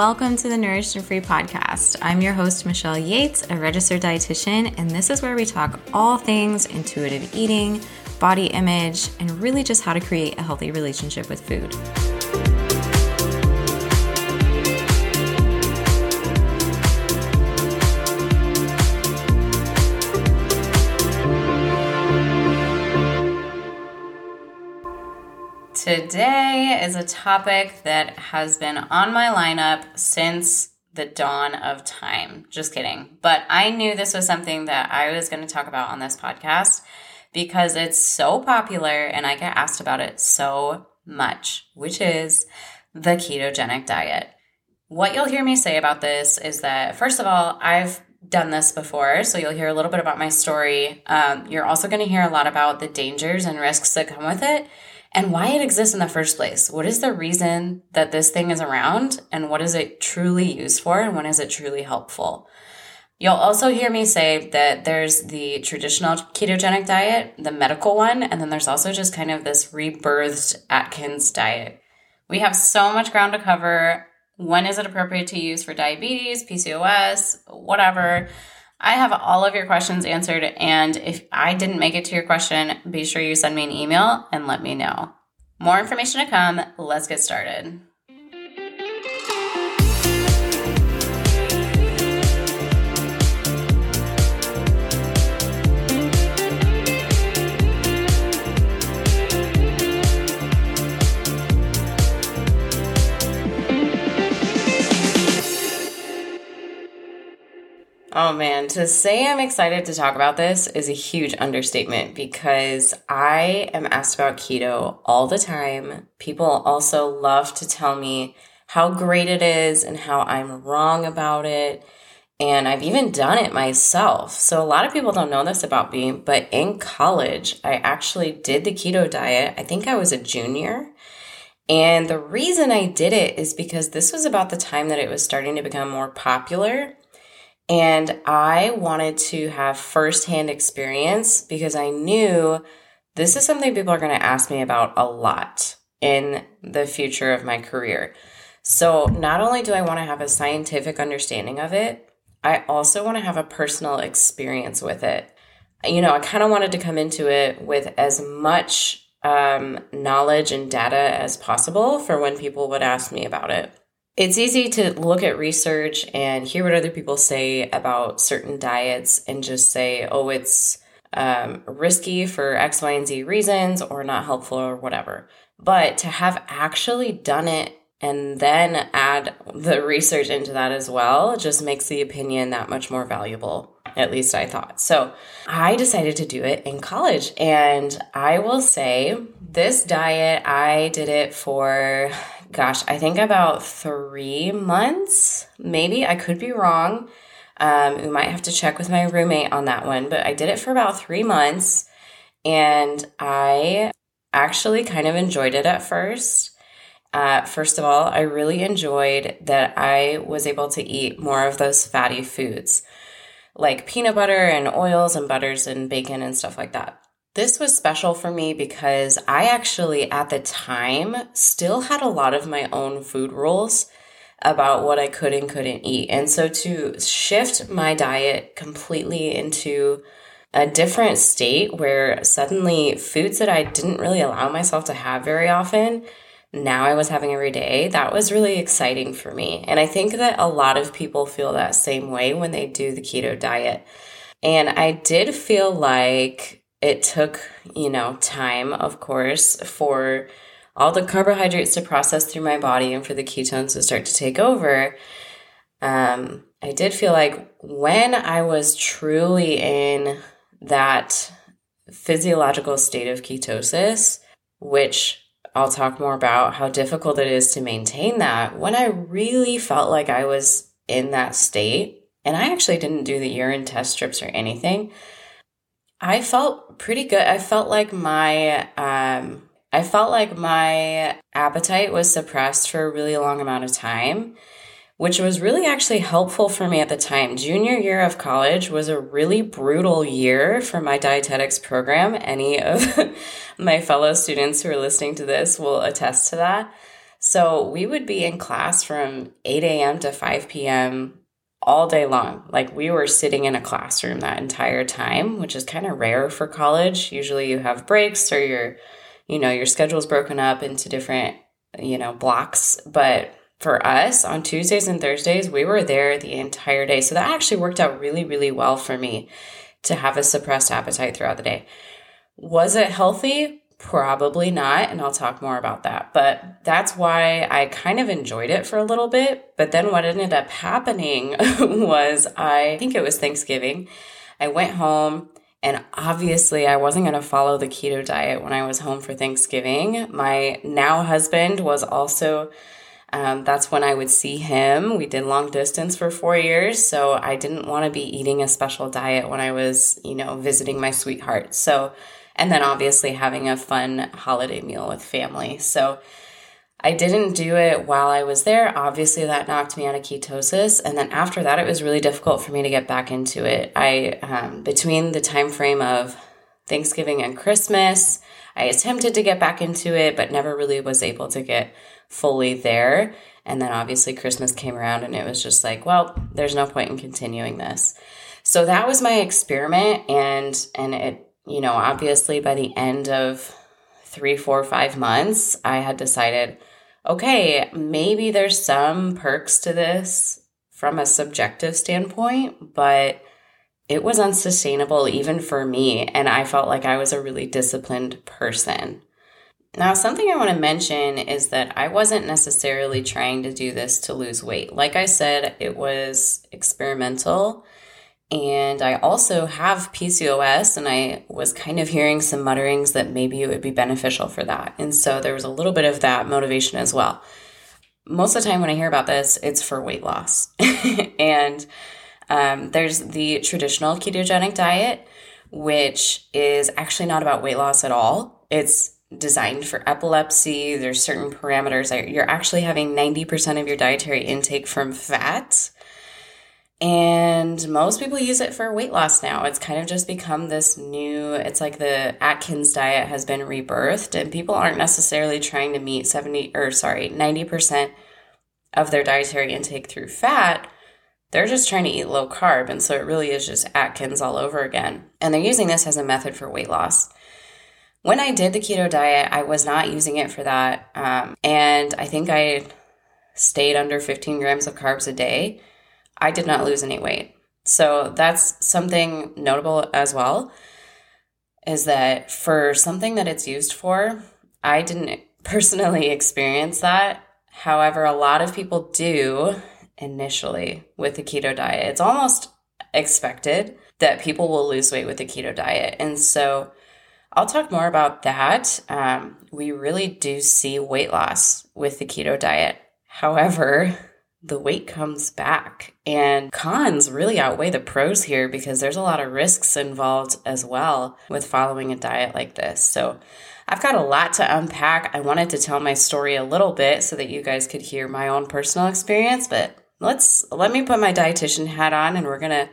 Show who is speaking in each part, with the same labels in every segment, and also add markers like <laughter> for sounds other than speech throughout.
Speaker 1: welcome to the Nourished and Free podcast. I'm your host, Michelle Yates, a registered dietitian, and this is where we talk all things intuitive eating, body image, and really just how to create a healthy relationship with food. Today is a topic that has been on my lineup since the dawn of time. Just kidding. But I knew this was something that I was going to talk about on this podcast because it's so popular and I get asked about it so much, which is the ketogenic diet. What you'll hear me say about this is that, first of all, I've done this before, so you'll hear a little bit about my story. Um, you're also going to hear a lot about the dangers and risks that come with it and why it exists in the first place. What is the reason that this thing is around and what is it truly used for and when is it truly helpful? You'll also hear me say that there's the traditional ketogenic diet, the medical one, and then there's also just kind of this rebirthed Atkins diet. We have so much ground to cover. When is it appropriate to use for diabetes, PCOS, whatever? I have all of your questions answered. And if I didn't make it to your question, be sure you send me an email and let me know. More information to come. Let's get started. Oh man, to say I'm excited to talk about this is a huge understatement because I am asked about keto all the time. People also love to tell me how great it is and how I'm wrong about it. And I've even done it myself. So a lot of people don't know this about me, but in college, I actually did the keto diet. I think I was a junior. And the reason I did it is because this was about the time that it was starting to become more popular and I wanted to have firsthand experience because I knew this is something people are going to ask me about a lot in the future of my career. So, not only do I want to have a scientific understanding of it, I also want to have a personal experience with it. You know, I kind of wanted to come into it with as much um, knowledge and data as possible for when people would ask me about it it's easy to look at research and hear what other people say about certain diets and just say, oh, it's um, risky for X, Y, and Z reasons or not helpful or whatever. But to have actually done it and then add the research into that as well just makes the opinion that much more valuable. At least I thought. So I decided to do it in college. And I will say, this diet, I did it for gosh, I think about three months, maybe. I could be wrong. Um, we might have to check with my roommate on that one, but I did it for about three months and I actually kind of enjoyed it at first. Uh, first of all, I really enjoyed that I was able to eat more of those fatty foods like peanut butter and oils and butters and bacon and stuff like that. This was special for me because I actually, at the time, still had a lot of my own food rules about what I could and couldn't eat. And so to shift my diet completely into a different state where suddenly foods that I didn't really allow myself to have very often, now I was having every day, that was really exciting for me. And I think that a lot of people feel that same way when they do the keto diet. And I did feel like it took, you know, time, of course, for all the carbohydrates to process through my body and for the ketones to start to take over. Um, I did feel like when I was truly in that physiological state of ketosis, which I'll talk more about how difficult it is to maintain that, when I really felt like I was in that state, and I actually didn't do the urine test strips or anything, I felt pretty good. I felt like my um I felt like my appetite was suppressed for a really long amount of time, which was really actually helpful for me at the time. Junior year of college was a really brutal year for my dietetics program. Any of <laughs> my fellow students who are listening to this will attest to that. So we would be in class from 8 a.m. to 5 p.m. all day long. Like we were sitting in a classroom that entire time, which is kind of rare for college. Usually you have breaks or your, you know, your schedule's broken up into different, you know, blocks. But for us on Tuesdays and Thursdays, we were there the entire day. So that actually worked out really, really well for me to have a suppressed appetite throughout the day. Was it healthy? Probably not, and I'll talk more about that. But that's why I kind of enjoyed it for a little bit. But then what ended up happening <laughs> was I think it was Thanksgiving. I went home and obviously I wasn't going to follow the keto diet when I was home for Thanksgiving. My now husband was also um, that's when I would see him. We did long distance for four years, so I didn't want to be eating a special diet when I was, you know, visiting my sweetheart. So and then obviously having a fun holiday meal with family. So I didn't do it while I was there. Obviously, that knocked me out of ketosis, and then after that, it was really difficult for me to get back into it. I um, between the time frame of Thanksgiving and Christmas, I attempted to get back into it, but never really was able to get fully there. And then obviously Christmas came around, and it was just like, well, there's no point in continuing this. So that was my experiment, and and it you know, obviously by the end of three, four, five months, I had decided, okay, maybe there's some perks to this from a subjective standpoint, but it was unsustainable even for me. And I felt like I was a really disciplined person. Now, something I want to mention is that I wasn't necessarily trying to do this to lose weight. Like I said, it was experimental. And I also have PCOS, and I was kind of hearing some mutterings that maybe it would be beneficial for that. And so there was a little bit of that motivation as well. Most of the time when I hear about this, it's for weight loss. <laughs> and um, there's the traditional ketogenic diet, which is actually not about weight loss at all. It's designed for epilepsy. There's certain parameters. You're actually having 90% of your dietary intake from fat and most people use it for weight loss now. It's kind of just become this new, it's like the Atkins diet has been rebirthed, and people aren't necessarily trying to meet 70 or sorry, 90% of their dietary intake through fat. They're just trying to eat low carb. And so it really is just Atkins all over again. And they're using this as a method for weight loss. When I did the keto diet, I was not using it for that. Um, and I think I stayed under 15 grams of carbs a day I did not lose any weight. So that's something notable as well is that for something that it's used for, I didn't <laughs> personally experience that. However, a lot of people do initially with the keto diet. It's almost expected that people will lose weight with the keto diet. And so I'll talk more about that. Um, we really do see weight loss with the keto diet. However, the weight comes back. And cons really outweigh the pros here because there's a lot of risks involved as well with following a diet like this. So I've got a lot to unpack. I wanted to tell my story a little bit so that you guys could hear my own personal experience, but let's let me put my dietitian hat on and we're going to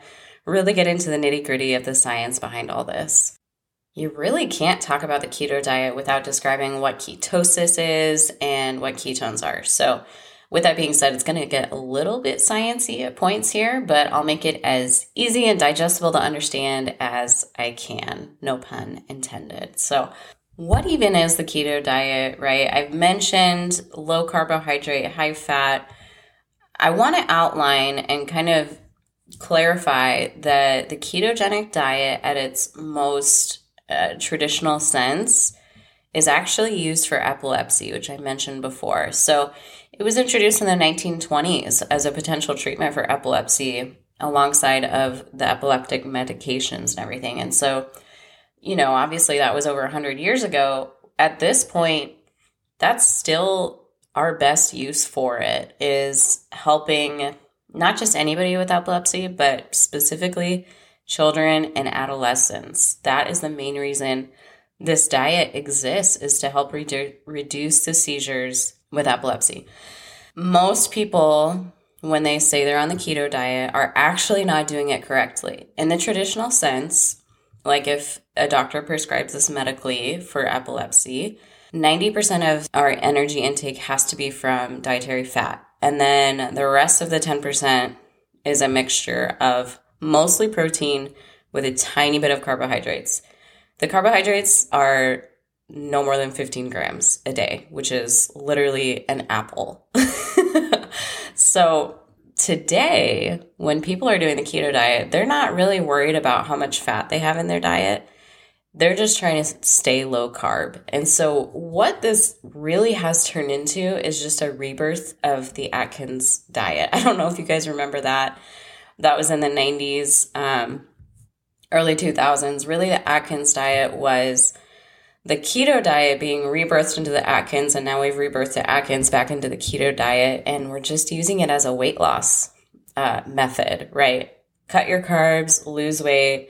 Speaker 1: really get into the nitty gritty of the science behind all this. You really can't talk about the keto diet without describing what ketosis is and what ketones are. So, with that being said, it's going to get a little bit sciencey at points here, but I'll make it as easy and digestible to understand as I can. No pun intended. So, what even is the keto diet, right? I've mentioned low carbohydrate, high fat. I want to outline and kind of clarify that the ketogenic diet, at its most uh, traditional sense, is actually used for epilepsy, which I mentioned before. So, it was introduced in the 1920s as a potential treatment for epilepsy alongside of the epileptic medications and everything. And so, you know, obviously that was over 100 years ago. At this point, that's still our best use for it is helping not just anybody with epilepsy, but specifically children and adolescents. That is the main reason this diet exists is to help redu- reduce the seizures with epilepsy. Most people, when they say they're on the keto diet, are actually not doing it correctly. In the traditional sense, like if a doctor prescribes this medically for epilepsy, 90% of our energy intake has to be from dietary fat. And then the rest of the 10% is a mixture of mostly protein with a tiny bit of carbohydrates. The carbohydrates are no more than 15 grams a day, which is literally an apple. <laughs> so today, when people are doing the keto diet, they're not really worried about how much fat they have in their diet. They're just trying to stay low carb. And so, what this really has turned into is just a rebirth of the Atkins diet. <laughs> I don't know if you guys remember that. That was in the 90s, um, early 2000s. Really, the Atkins diet was the keto diet being rebirthed into the Atkins, and now we've rebirthed the Atkins back into the keto diet, and we're just using it as a weight loss uh, method, right? Cut your carbs, lose weight.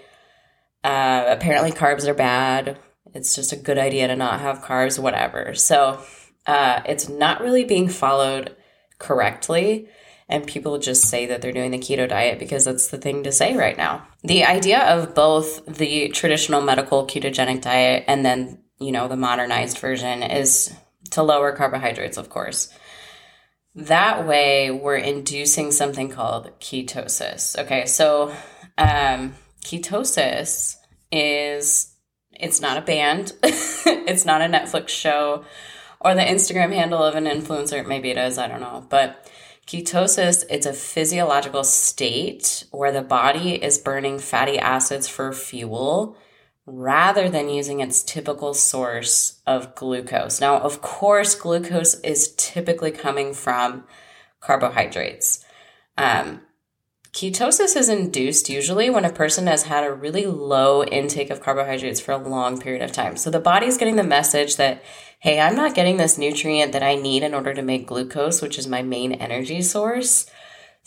Speaker 1: Uh, apparently, carbs are bad. It's just a good idea to not have carbs, whatever. So, uh, it's not really being followed correctly. And people just say that they're doing the keto diet because that's the thing to say right now. The idea of both the traditional medical ketogenic diet and then you know, the modernized version is to lower carbohydrates, of course. That way, we're inducing something called ketosis. Okay, so um, ketosis is it's not a band, <laughs> it's not a Netflix show or the Instagram handle of an influencer. Maybe it is, I don't know. But ketosis, it's a physiological state where the body is burning fatty acids for fuel rather than using its typical source of glucose. Now, of course, glucose is typically coming from carbohydrates. Um, ketosis is induced usually when a person has had a really low intake of carbohydrates for a long period of time. So the body's getting the message that, hey, I'm not getting this nutrient that I need in order to make glucose, which is my main energy source.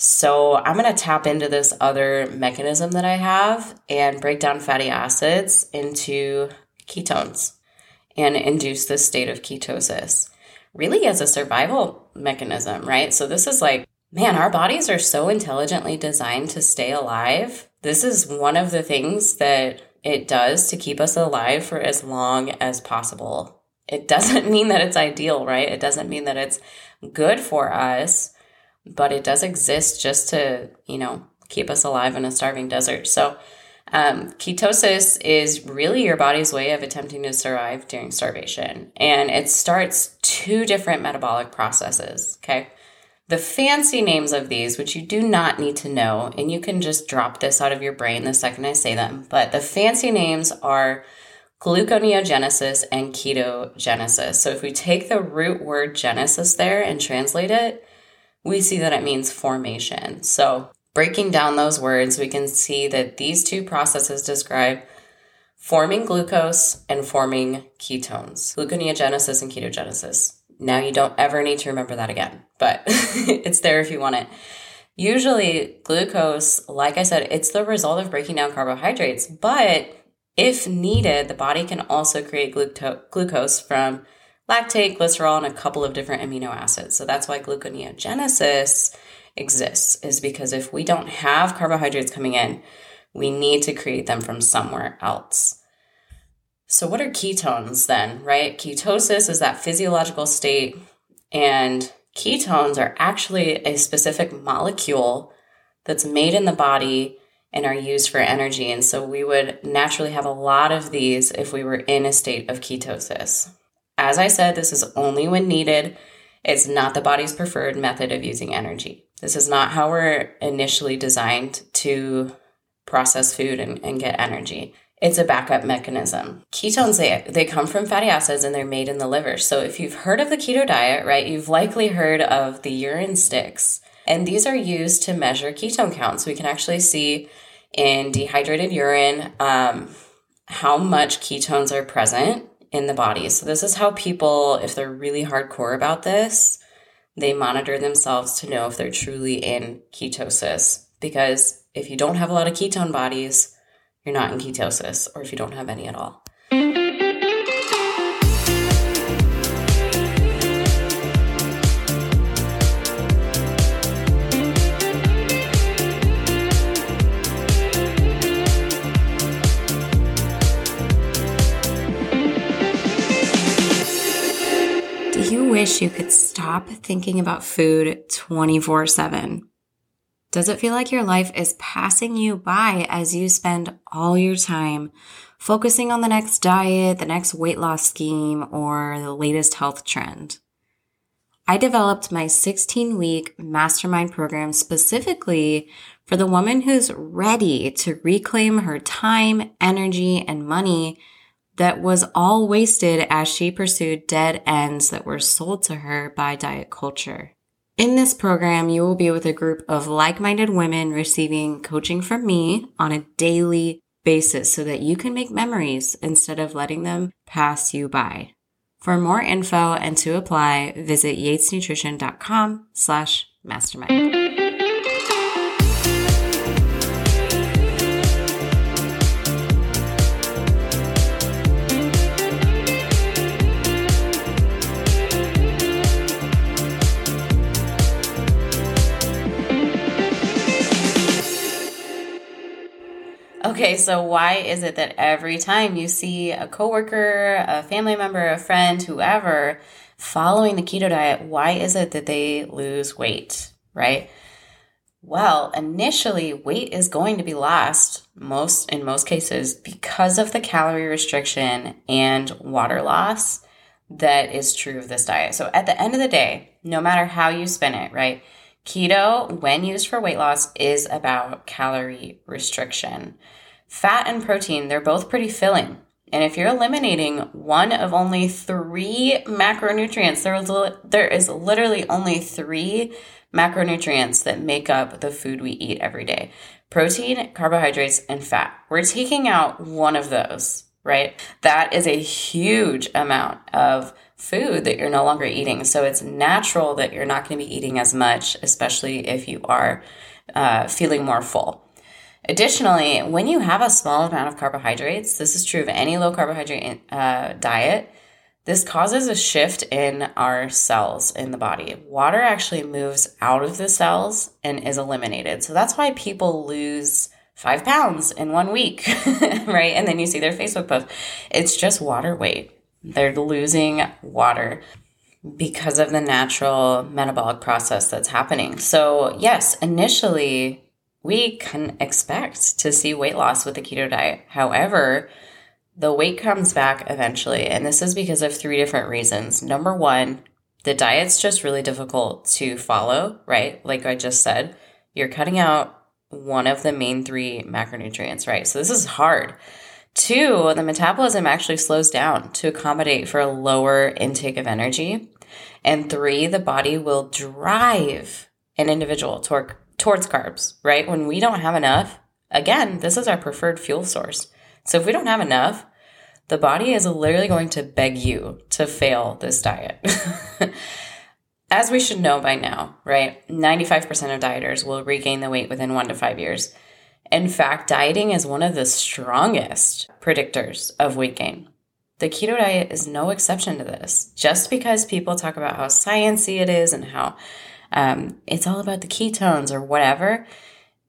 Speaker 1: So I'm going to tap into this other mechanism that I have and break down fatty acids into ketones and induce this state of ketosis, really as a survival mechanism, right? So this is like, man, our bodies are so intelligently designed to stay alive. This is one of the things that it does to keep us alive for as long as possible. It <laughs> doesn't mean that it's ideal, right? It doesn't mean that it's good for us but it does exist just to, you know, keep us alive in a starving desert. So, um, ketosis is really your body's way of attempting to survive during starvation. And it starts two different metabolic processes. Okay. The fancy names of these, which you do not need to know, and you can just drop this out of your brain the second I say them, but the fancy names are gluconeogenesis and ketogenesis. So if we take the root word genesis there and translate it, we see that it means formation. So, breaking down those words, we can see that these two processes describe forming glucose and forming ketones, gluconeogenesis and ketogenesis. Now, you don't ever need to remember that again, but <laughs> it's there if you want it. Usually, glucose, like I said, it's the result of breaking down carbohydrates, but if needed, the body can also create glucose from lactate, glycerol, and a couple of different amino acids. So that's why gluconeogenesis exists, is because if we don't have carbohydrates coming in, we need to create them from somewhere else. So, what are ketones then, right? Ketosis is that physiological state, and ketones are actually a specific molecule that's made in the body and are used for energy. And so, we would naturally have a lot of these if we were in a state of ketosis. As I said, this is only when needed. It's not the body's preferred method of using energy. This is not how we're initially designed to process food and, and get energy. It's a backup mechanism. Ketones, they, they come from fatty acids and they're made in the liver. So if you've heard of the keto diet, right, you've likely heard of the urine sticks. And these are used to measure ketone counts. We can actually see in dehydrated urine um, how much ketones are present in the body. So, this is how people, if they're really hardcore about this, they monitor themselves to know if they're truly in ketosis. Because if you don't have a lot of ketone bodies, you're not in ketosis, or if you don't have any at all. Wish you could stop thinking about food 24 7? Does it feel like your life is passing you by as you spend all your time focusing on the next diet, the next weight loss scheme, or the latest health trend? I developed my 16 week mastermind program specifically for the woman who's ready to reclaim her time, energy, and money that was all wasted as she pursued dead ends that were sold to her by diet culture. In this program, you will be with a group of like-minded women receiving coaching from me on a daily basis so that you can make memories instead of letting them pass you by. For more info and to apply, visit yatesnutrition.com slash mastermind. Okay, so why is it that every time you see a coworker, a family member, a friend, whoever following the keto diet, why is it that they lose weight, right? Well, initially weight is going to be lost most in most cases because of the calorie restriction and water loss that is true of this diet. So at the end of the day, no matter how you spin it, right? Keto, when used for weight loss, is about calorie restriction. Fat and protein, they're both pretty filling. And if you're eliminating one of only three macronutrients, there is, there is literally only three macronutrients that make up the food we eat every day protein, carbohydrates, and fat. We're taking out one of those, right? That is a huge amount of food that you're no longer eating. So it's natural that you're not going to be eating as much, especially if you are uh, feeling more full. Additionally, when you have a small amount of carbohydrates, this is true of any low carbohydrate uh, diet, this causes a shift in our cells in the body. Water actually moves out of the cells and is eliminated. So that's why people lose five pounds in one week, <laughs> right? And then you see their Facebook post. It's just water weight. They're losing water because of the natural metabolic process that's happening. So, yes, initially we can expect to see weight loss with the keto diet. However, the weight comes back eventually, and this is because of three different reasons. Number one, the diet's just really difficult to follow, right? Like I just said, you're cutting out one of the main three macronutrients, right? So this is hard. Two, the metabolism actually slows down to accommodate for a lower intake of energy. And three, the body will drive an individual toward towards carbs, right? When we don't have enough, again, this is our preferred fuel source. So if we don't have enough, the body is literally going to beg you to fail this diet. <laughs> As we should know by now, right? 95% of dieters will regain the weight within one to five years. In fact, dieting is one of the strongest predictors of weight gain. The keto diet is no exception to this. Just because people talk about how sciencey it is and how um, it's all about the ketones or whatever,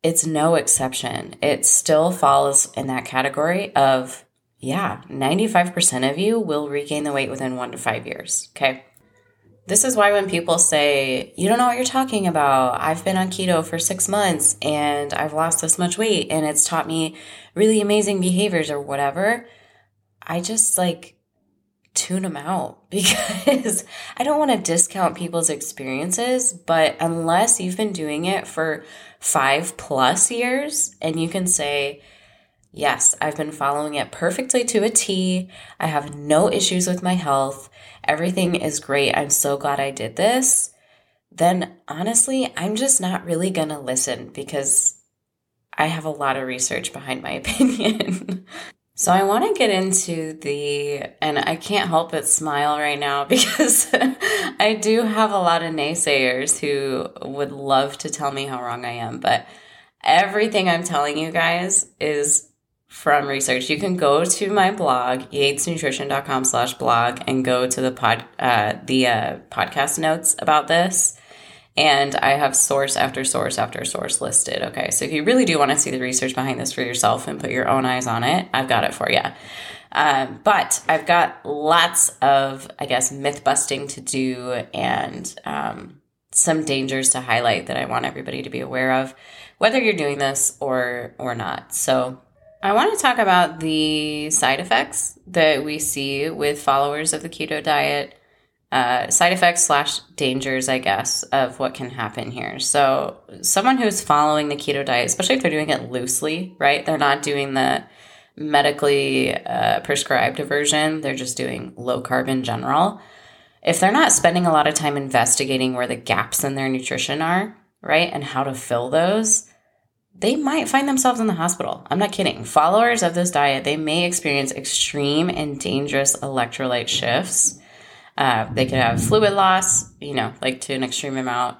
Speaker 1: it's no exception. It still falls in that category of, yeah, 95% of you will regain the weight within one to five years. Okay. This is why when people say, you don't know what you're talking about, I've been on keto for six months and I've lost this much weight and it's taught me really amazing behaviors or whatever, I just like tune them out <laughs> because I don't want to discount people's experiences, but unless you've been doing it for five plus years and you can say, Yes, I've been following it perfectly to a T. I have no issues with my health. Everything is great. I'm so glad I did this. Then honestly, I'm just not really going to listen because I have a lot of research behind my <laughs> opinion. So I want to get into the, and I can't help but smile right now <laughs> because I do have a lot of naysayers who would love to tell me how wrong I am. But everything I'm telling you guys is from research. You can go to my blog, yatesnutrition.com slash blog and go to the pod, uh, the uh, podcast notes about this and I have source after source after source listed. Okay, so if you really do want to see the research behind this for yourself and put your own eyes on it, I've got it for you. Um, but I've got lots of, I guess, myth busting to do and um, some dangers to highlight that I want everybody to be aware of, whether you're doing this or or not. So I want to talk about the side effects that we see with followers of the keto diet. Uh, side effects slash dangers, I guess, of what can happen here. So, someone who's following the keto diet, especially if they're doing it loosely, right? They're not doing the medically uh, prescribed version, they're just doing low carb in general. If they're not spending a lot of time investigating where the gaps in their nutrition are, right, and how to fill those, they might find themselves in the hospital. I'm not kidding. Followers of this diet, they may experience extreme and dangerous electrolyte shifts. Uh, they could have fluid loss, you know, like to an extreme amount,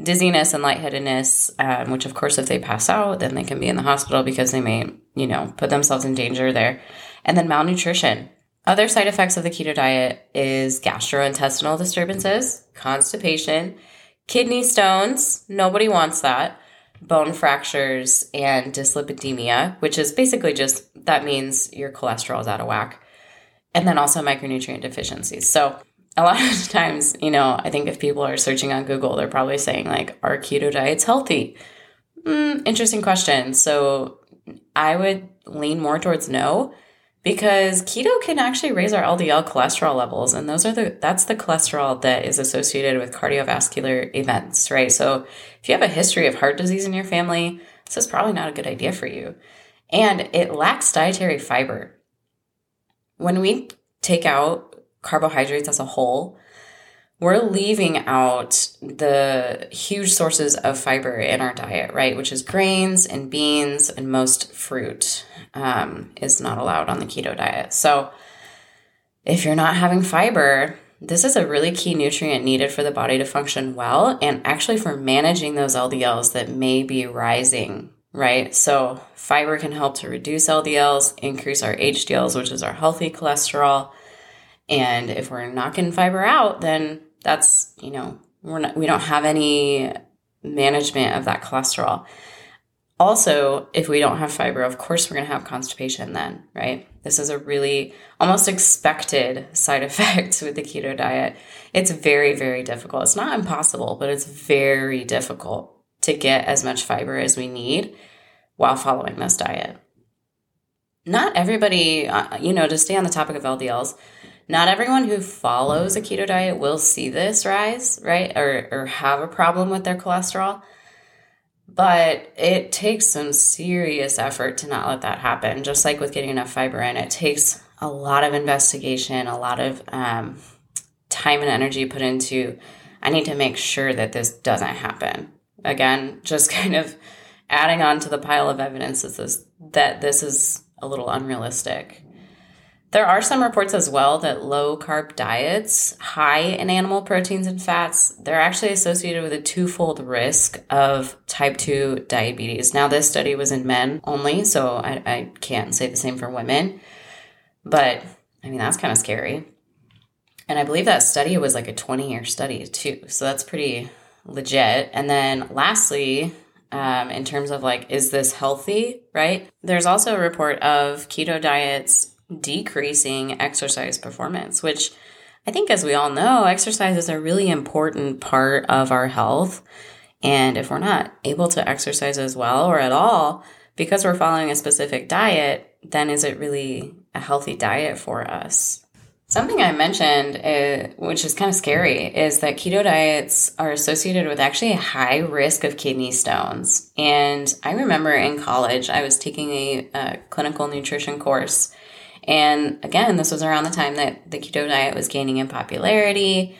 Speaker 1: dizziness and lightheadedness, um, which, of course, if they pass out, then they can be in the hospital because they may, you know, put themselves in danger there. And then malnutrition. Other side effects of the keto diet is gastrointestinal disturbances, constipation, kidney stones. Nobody wants that bone fractures, and dyslipidemia, which is basically just that means your cholesterol is out of whack. And then also micronutrient deficiencies. So, a lot of <laughs> times, you know, I think if people are searching on Google, they're probably saying, like, are keto diets healthy? Mm, interesting question. So, I would lean more towards no because keto can actually raise our LDL cholesterol levels and those are the that's the cholesterol that is associated with cardiovascular events, right? So if you have a history of heart disease in your family, this is probably not a good idea for you. And it lacks dietary fiber. When we take out carbohydrates as a whole, we're leaving out the huge sources of fiber in our diet, right? Which is grains and beans and most fruit um, is not allowed on the keto diet. So if you're not having fiber, this is a really key nutrient needed for the body to function well and actually for managing those LDLs that may be rising, right? So, fiber can help to reduce LDLs, increase our HDLs, which is our healthy cholesterol. And if we're knocking fiber out, then that's, you know, we're not, we don't have any management of that cholesterol. Also, if we don't have fiber, of course, we're going to have constipation then, right? This is a really almost expected side <laughs> effect with the keto diet. It's very, very difficult. It's not impossible, but it's very difficult to get as much fiber as we need while following this diet. Not everybody, uh, you know, to stay on the topic of LDLs, not everyone who follows a keto diet will see this rise, right? Or, or have a problem with their cholesterol. But it takes some serious effort to not let that happen. Just like with getting enough fiber in, it takes a lot of investigation, a lot of um, time and energy put into, I need to make sure that this doesn't happen. Again, just <laughs> kind of adding on to the pile of evidence is this, that this is a little unrealistic. There are some reports as well that low carb diets, high in animal proteins and fats, they're actually associated with a twofold risk of type 2 diabetes. Now, this study was in men only, so I, I can't say the same for women, but I mean, that's kind of scary. And I believe that study was like a 20 year study too, so that's pretty legit. And then lastly, um, in terms of like, is this healthy, right? There's also a report of keto diets decreasing exercise performance, which I think, as we all know, exercise is a really important part of our health. And if we're not able to exercise as well or at all because we're following a specific diet, then is it really a healthy diet for us? Something I mentioned, uh, which is kind of scary, is that keto diets are associated with actually a high risk of kidney stones. And I remember in college, I was taking a, a clinical nutrition course and again, this was around the time that the keto diet was gaining in popularity.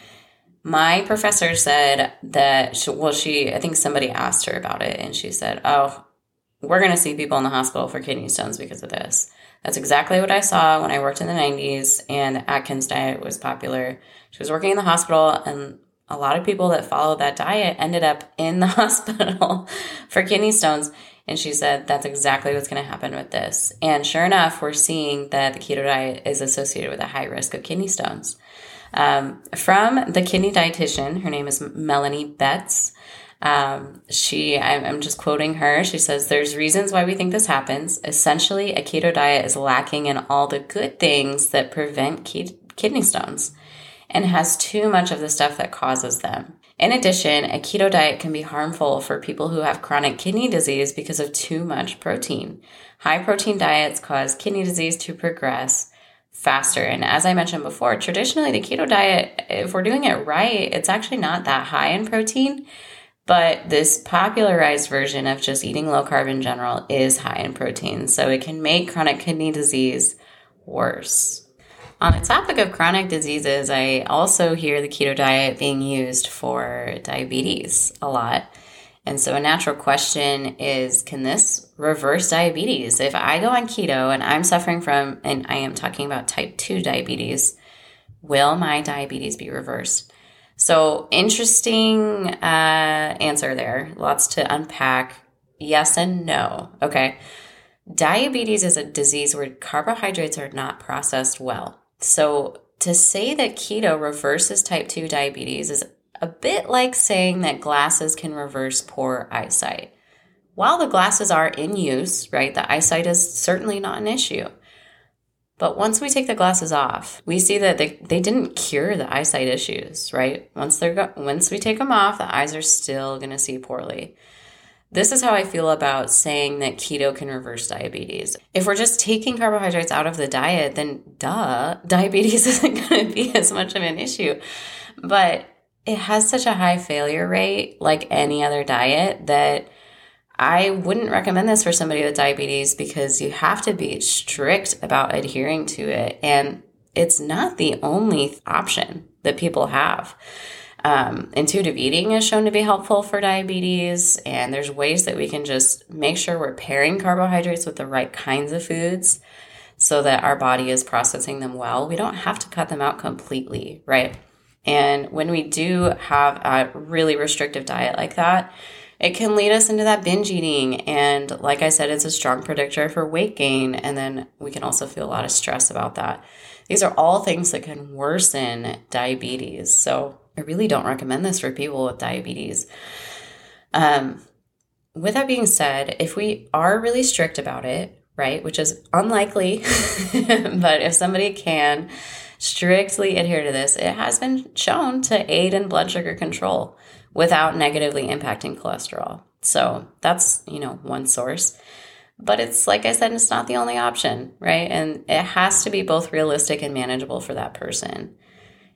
Speaker 1: My professor said that, she, well, she, I think somebody asked her about it, and she said, Oh, we're going to see people in the hospital for kidney stones because of this. That's exactly what I saw when I worked in the 90s and Atkins diet was popular. She was working in the hospital, and a lot of people that followed that diet ended up in the <laughs> hospital for kidney stones. And she said, that's exactly what's going to happen with this. And sure enough, we're seeing that the keto diet is associated with a high risk of kidney stones. Um, from the kidney dietitian, her name is Melanie Betz. Um, she, I'm, just quoting her. She says, There's reasons why we think this happens. Essentially, a keto diet is lacking in all the good things that prevent ki- kidney stones and has too much of the stuff that causes them. In addition, a keto diet can be harmful for people who have chronic kidney disease because of too much protein. High protein diets cause kidney disease to progress faster. And as I mentioned before, traditionally the keto diet, if we're doing it right, it's actually not that high in protein. But this popularized version of just eating low carb in general is high in protein. So it can make chronic kidney disease worse. On the topic of chronic diseases, I also hear the keto diet being used for diabetes a lot. And so, a natural question is can this reverse diabetes? If I go on keto and I'm suffering from, and I am talking about type 2 diabetes, will my diabetes be reversed? So, interesting uh, answer there. Lots to unpack. Yes and no. Okay. Diabetes is a disease where carbohydrates are not processed well. So, to say that keto reverses type 2 diabetes is a bit like saying that glasses can reverse poor eyesight. While the glasses are in use, right, the eyesight is certainly not an issue. But once we take the glasses off, we see that they, they didn't cure the eyesight issues, right? Once they're go- once we take them off, the eyes are still going to see poorly. This is how I feel about saying that keto can reverse diabetes. If we're just taking carbohydrates out of the diet, then duh, <laughs> diabetes isn't going to be as much of an issue. But it has such a high failure rate, like any other diet, that I wouldn't recommend this for somebody with diabetes because you have to be strict about adhering to it. And it's not the only option that people have. Um, intuitive eating is shown to be helpful for diabetes, and there's ways that we can just make sure we're pairing carbohydrates with the right kinds of foods so that our body is processing them well. We don't have to cut them out completely, right? And when we do have a really restrictive diet like that, it can lead us into that binge eating. And like I said, it's a strong predictor for weight gain. And then we can also feel a lot of stress about that. These are all things that can worsen diabetes. So I really don't recommend this for people with diabetes. Um, with that being said, if we are really strict about it, right, which is unlikely, <laughs> but if somebody can strictly adhere to this, it has been shown to aid in blood sugar control without negatively impacting cholesterol. So that's, you know, one source. But it's like I said, it's not the only option, right? And it has to be both realistic and manageable for that person.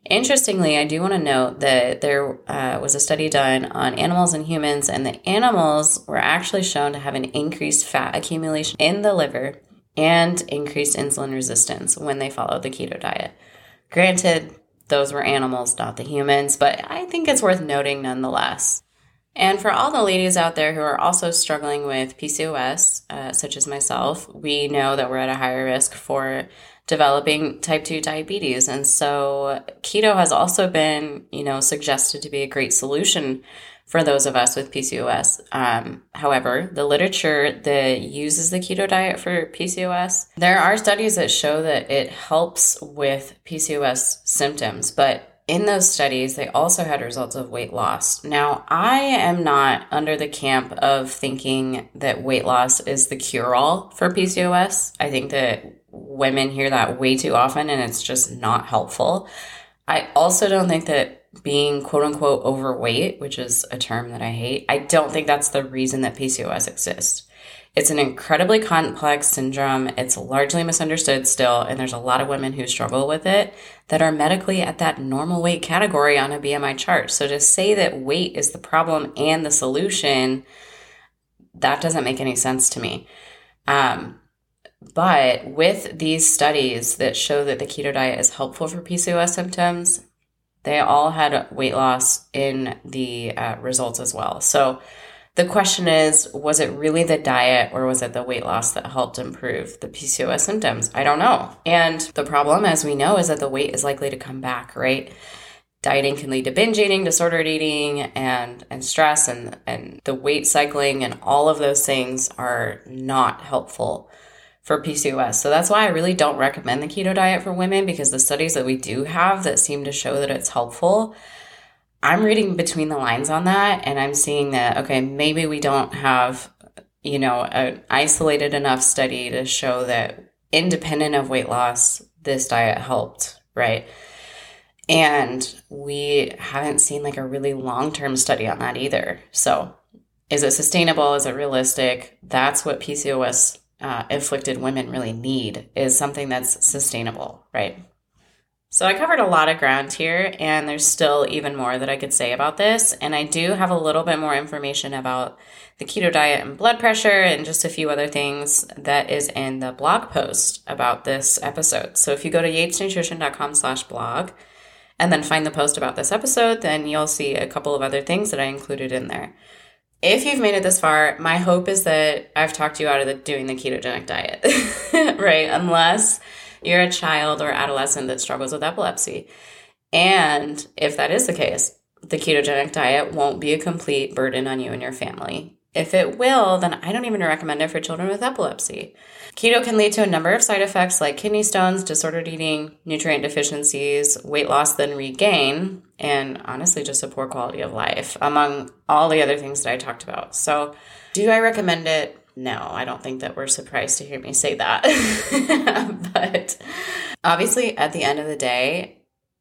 Speaker 1: Interestingly, I do want to note that there uh, was a study done on animals and humans, and the animals were actually shown to have an increased fat accumulation in the liver and increased insulin resistance when they followed the keto diet. Granted, those were animals, not the humans, but I think it's worth noting nonetheless. And for all the ladies out there who are also struggling with PCOS, uh, such as myself, we know that we're at a higher risk for developing type 2 diabetes. And so keto has also been, you know, suggested to be a great solution for those of us with PCOS. Um, however, the literature that uses the keto diet for PCOS, there are studies that show that it helps with PCOS symptoms, but in those studies, they also had results of weight loss. Now, I am not under the camp of thinking that weight loss is the cure all for PCOS. I think that women hear that way too often and it's just not helpful. I also don't think that being quote unquote overweight, which is a term that I hate, I don't think that's the reason that PCOS exists. It's an incredibly complex syndrome. It's largely misunderstood still, and there's a lot of women who struggle with it that are medically at that normal weight category on a BMI chart. So to say that weight is the problem and the solution, that doesn't make any sense to me. Um, but with these studies that show that the keto diet is helpful for PCOS symptoms, they all had weight loss in the uh, results as well. So the question is was it really the diet or was it the weight loss that helped improve the PCOS symptoms? I don't know. And the problem, as we know, is that the weight is likely to come back, right? Dieting can lead to binge eating, disordered eating, and, and stress, and, and the weight cycling, and all of those things are not helpful for PCOS. So that's why I really don't recommend the keto diet for women because the studies that we do have that seem to show that it's helpful I'm reading between the lines on that and I'm seeing that, okay, maybe we don't have, you know, an isolated enough study to show that independent of weight loss, this diet helped, right? And we haven't seen like a really long term study on that either. So, is it sustainable? Is it realistic? That's what PCOS uh, afflicted women really need is something that's sustainable, right? So I covered a lot of ground here, and there's still even more that I could say about this. And I do have a little bit more information about the keto diet and blood pressure and just a few other things that is in the blog post about this episode. So if you go to yatesnutrition.com slash blog and then find the post about this episode, then you'll see a couple of other things that I included in there. If you've made it this far, my hope is that I've talked you out of the, doing the ketogenic diet, <laughs> right? Unless you're a child or adolescent that struggles with epilepsy. And if that is the case, the ketogenic diet won't be a complete burden on you and your family. If it will, then I don't even recommend it for children with epilepsy. Keto can lead to a number of side effects like kidney stones, disordered eating, nutrient deficiencies, weight loss, then regain, and honestly, just a poor quality of life, among all the other things that I talked about. So, do I recommend it? No, I don't think that we're surprised to hear me say that. <laughs> but obviously, at the end of the day,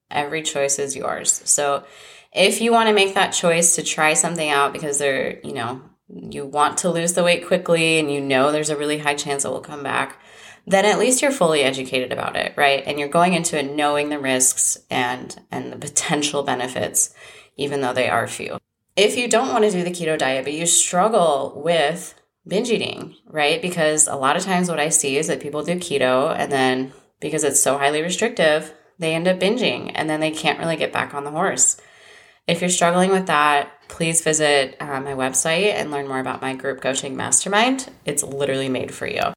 Speaker 1: every choice is yours. So if you want to make that choice to try something out because they're, you know, you want to lose the weight quickly and you know there's a really high chance it will come back, then at least you're fully educated about it, right? And you're going into it knowing the risks and and the potential benefits, even though they are few. If you don't want to do the keto diet, but you struggle with binge eating, right? Because a lot of times what I see is that people do keto and then because it's so highly restrictive, they end up binging and then they can't really get back on the horse. If you're struggling with that, please visit uh, my website and learn more about my group coaching mastermind. It's literally made for you.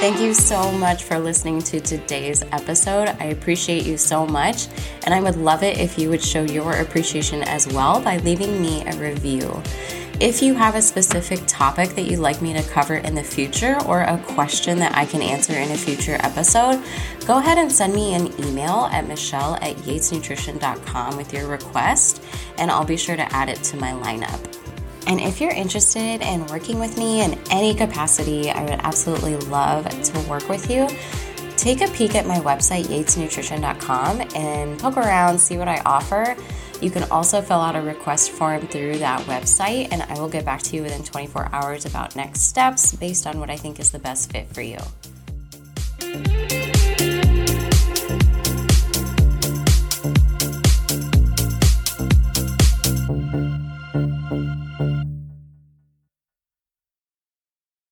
Speaker 1: Thank you so much for listening to today's episode. I appreciate you so much, and I would love it if you would show your appreciation as well by leaving me a review. If you have a specific topic that you'd like me to cover in the future or a question that I can answer in a future episode, go ahead and send me an email at michelle at yatesnutrition.com with your request, and I'll be sure to add it to my lineup. And if you're interested in working with me in any capacity, I would absolutely love to work with you. Take a peek at my website, yatesnutrition.com, and poke around, see what I offer. You can also fill out a request form through that website, and I will get back to you within 24 hours about next steps based on what I think is the best fit for you.